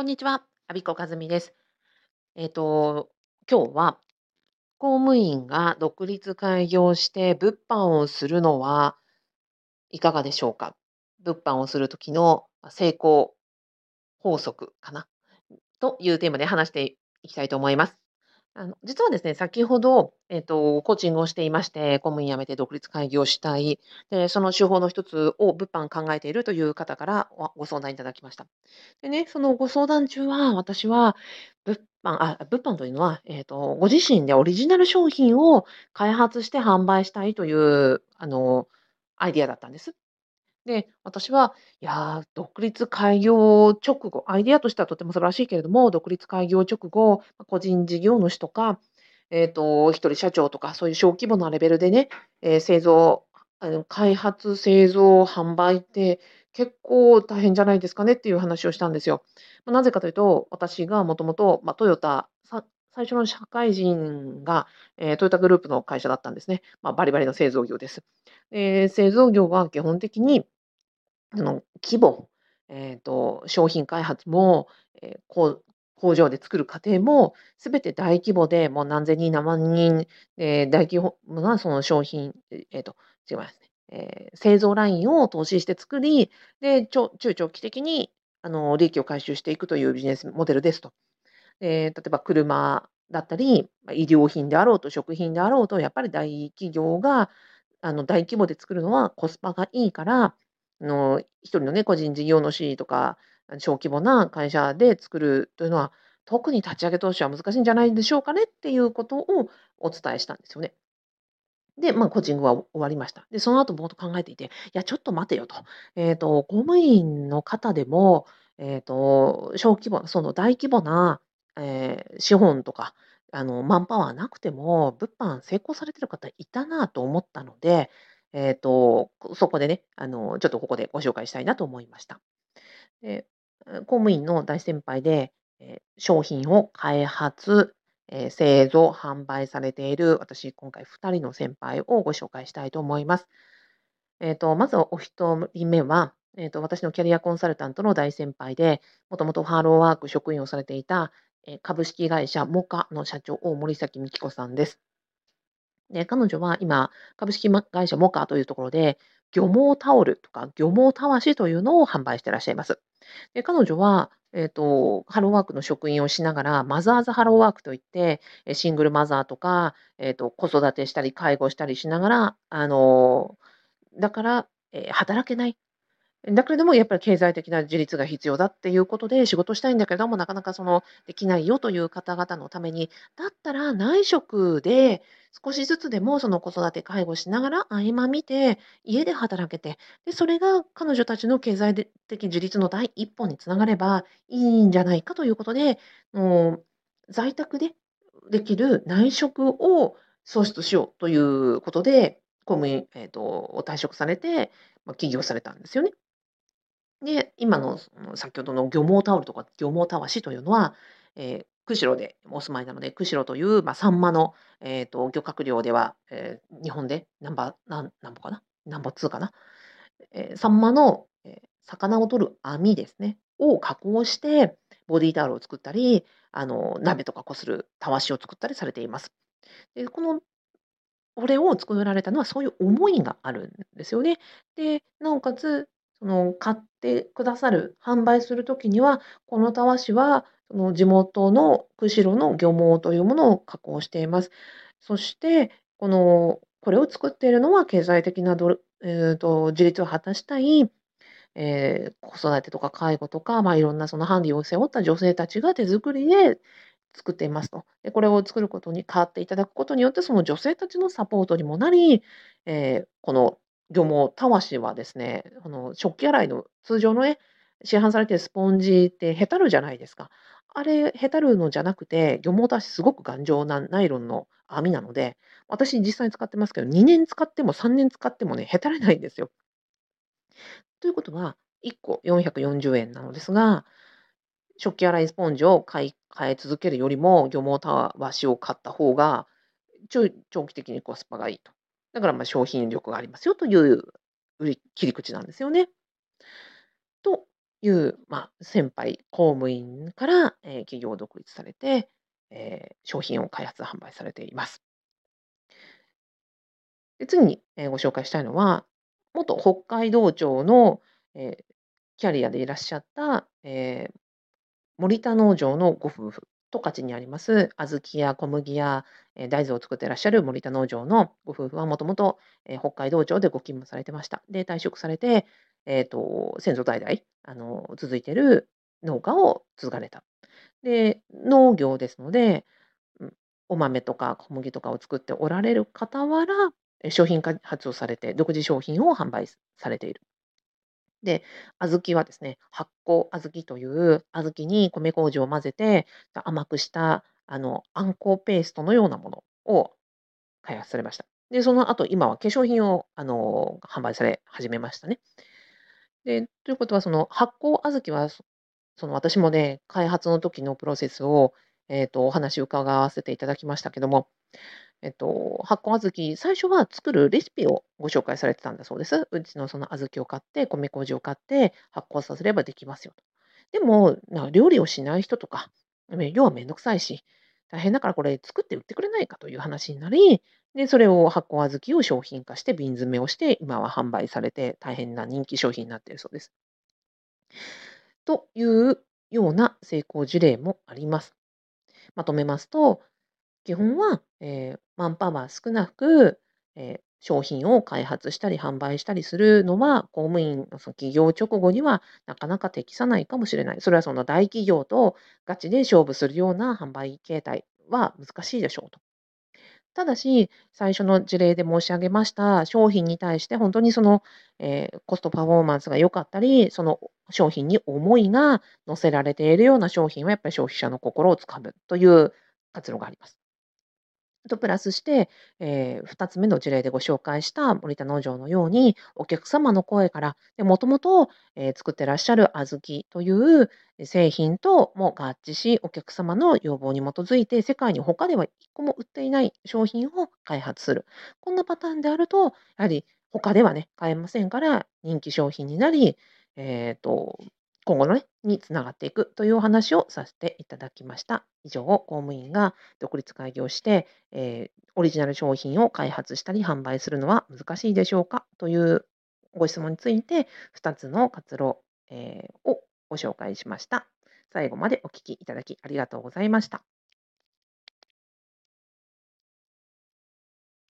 こんにちは、阿比子和美です。えっと、今日は公務員が独立開業して物販をするのはいかがでしょうか？物販をする時の成功法則かな？というテーマで話していきたいと思います。あの、実はですね、先ほど、えっと、コーチングをしていまして、公務員辞めて独立開業したい、で、その手法の一つを物販考えているという方からご相談いただきました。でね、そのご相談中は、私は、物販あ、物販というのは、えっと、ご自身でオリジナル商品を開発して販売したいという、あの、アイディアだったんです。で、私は、いや、独立開業直後、アイデアとしてはとても素晴らしいけれども、独立開業直後、個人事業主とか、えっと、一人社長とか、そういう小規模なレベルでね、ええ、製造、開発、製造、販売って結構大変じゃないですかねっていう話をしたんですよ。ま、なぜかというと、私がもともと、ま、トヨタ、最初の社会人が、ええ、トヨタグループの会社だったんですね。ま、バリバリの製造業です。ええ、製造業は基本的にあの、規模、えっと、商品開発も、ええ、こう工場で作る過程も、全て大規模で、もう何千人、何万人、ええ、大規模なその商品、ええと、違いますね。ええ、製造ラインを投資して作り、で、中長期的に、あの、利益を回収していくというビジネスモデルですと。ええ、例えば車だったり、ま、衣料品であろうと食品であろうと、やっぱり大企業が、あの、大規模で作るのはコスパがいいからの、一人のね、個人事業主とか、小規模な会社で作るというのは、特に立ち上げ投資は難しいんじゃないでしょうかねっていうことをお伝えしたんですよね。で、ま、コーチングは終わりました。で、その後ぼーっと考えていて、いや、ちょっと待てよと。えっと、公務員の方でも、えっと、小規模、その大規模な、ええ、資本とか、あの、マンパワーなくても、物販成功されてる方いたなと思ったので、えっと、そこでね、あの、ちょっとここでご紹介したいなと思いました。で、公務員の大先輩で、え、商品を開発、え、製造、販売されている、私今回2人の先輩をご紹介したいと思います。えっと、まずお1人目は、えっと、私のキャリアコンサルタントの大先輩で、もともとハローワーク職員をされていた、え、株式会社モカの社長、大森崎美紀子さんです。で、彼女は今、株式会社モカというところで、漁網タオルとか漁網たわしというのを販売してらっしゃいます。で、彼女は、えっと、ハローワークの職員をしながら、マザーズハローワークといって、シングルマザーとか、えっと、子育てしたり介護したりしながら、あの、だから、え、働けないだけれども、やっぱり経済的な自立が必要だっていうことで、仕事したいんだけれども、なかなかその、できないよという方々のために、だったら内職で少しずつでもその子育て介護しながら合間見て、家で働けて、で、それが彼女たちの経済的自立の第一歩につながればいいんじゃないかということで、もう在宅でできる内職を創出しようということで、公務員、えっと、を退職されて、起業されたんですよね。で、今のその先ほどの漁網タオルとか漁網たわしというのは、ええ、釧路でお住まいなので、釧路という、ま、サンマの、えっと、漁獲量では、ええ、日本でナンバーなんなんぼかな、ナンバー2かな？ええ、サンマの、え、魚を取る網ですね、を加工して、ボディタオルを作ったり、あの、鍋とかこするたわしを作ったりされています。で、このこれを作られたのはそういう思いがあるんですよね。で、なおかつ、その買ってくださる、販売する時には、このたわしは、その地元の釧路の漁網というものを加工しています。そして、この、これを作っているのは経済的なえっと、自立を果たしたい、ええ、子育てとか介護とか、ま、いろんなそのハンディを背負った女性たちが手作りで作っていますと。で、これを作ることに買っていただくことによって、その女性たちのサポートにもなり、ええ、この漁網たわしはですね、あの、食器洗いの通常のね、市販されているスポンジってへたるじゃないですか。あれ、へたるのじゃなくて、漁網たわしすごく頑丈なナイロンの網なので、私実際に使ってますけど、2年使っても3年使ってもね、へたれないんですよ。ということは、1個440円なのですが、食器洗いスポンジを買い換え続けるよりも、漁網たわしを買った方が、長期的にコスパがいいと。だから、まあ、商品力がありますよという、売り切り口なんですよね。という、まあ、先輩公務員から、え、企業を独立されて、え、商品を開発販売されています。で、次に、え、ご紹介したいのは、元北海道庁の、え、キャリアでいらっしゃった、え、森田農場のご夫婦、十勝にあります、小豆や小麦や、え、大豆を作ってらっしゃる森田農場のご夫婦はもともと、北海道庁でご勤務されてました。で、退職されて、えっと、先祖代々、あの、続いてる農家を継がれた。で、農業ですので、お豆とか小麦とかを作っておられる傍ら、商品開発をされて、独自商品を販売されている。で、小豆はですね、発酵小豆という小豆に米麹を混ぜて、甘くした、あの、あんこペーストのようなものを開発されました。で、その後、今は化粧品を、あの、販売され始めましたね。で、ということはその発酵小豆は、その私もね、開発の時のプロセスを、えっと、お話を伺わせていただきましたけども、えっと、発酵小豆、最初は作るレシピをご紹介されてたんだそうです。うちのその小豆を買って、米麹を買って発酵させればできますよと。でも、な料理をしない人とか、ね、要はめんどくさいし、大変だからこれ作って売ってくれないかという話になり、で、それを発酵小豆を商品化して瓶詰めをして、今は販売されて大変な人気商品になっているそうです。というような成功事例もあります。まとめますと、基本は、えー、マンパワー少なく、えー、商品を開発したり販売したりするのは、公務員のその起業直後にはなかなか適さないかもしれない。それはその大企業とガチで勝負するような販売形態は難しいでしょうと。ただし、最初の事例で申し上げました商品に対して本当にその、えー、コストパフォーマンスが良かったり、その商品に思いが乗せられているような商品はやっぱり消費者の心をつかむという活路があります。とプラスして、えー、2つ目の事例でご紹介した森田農場のように、お客様の声から、もともと作ってらっしゃる小豆という製品とも合致し、お客様の要望に基づいて、世界に他では1個も売っていない商品を開発する。こんなパターンであると、やはり他ではね、買えませんから、人気商品になり、えっ、ー、と、今後のね、につながっていくというお話をさせていただきました。以上、公務員が独立開業して、えー、オリジナル商品を開発したり販売するのは難しいでしょうかというご質問について、2つの活路、えー、をご紹介しました。最後までお聞きいただきありがとうございました。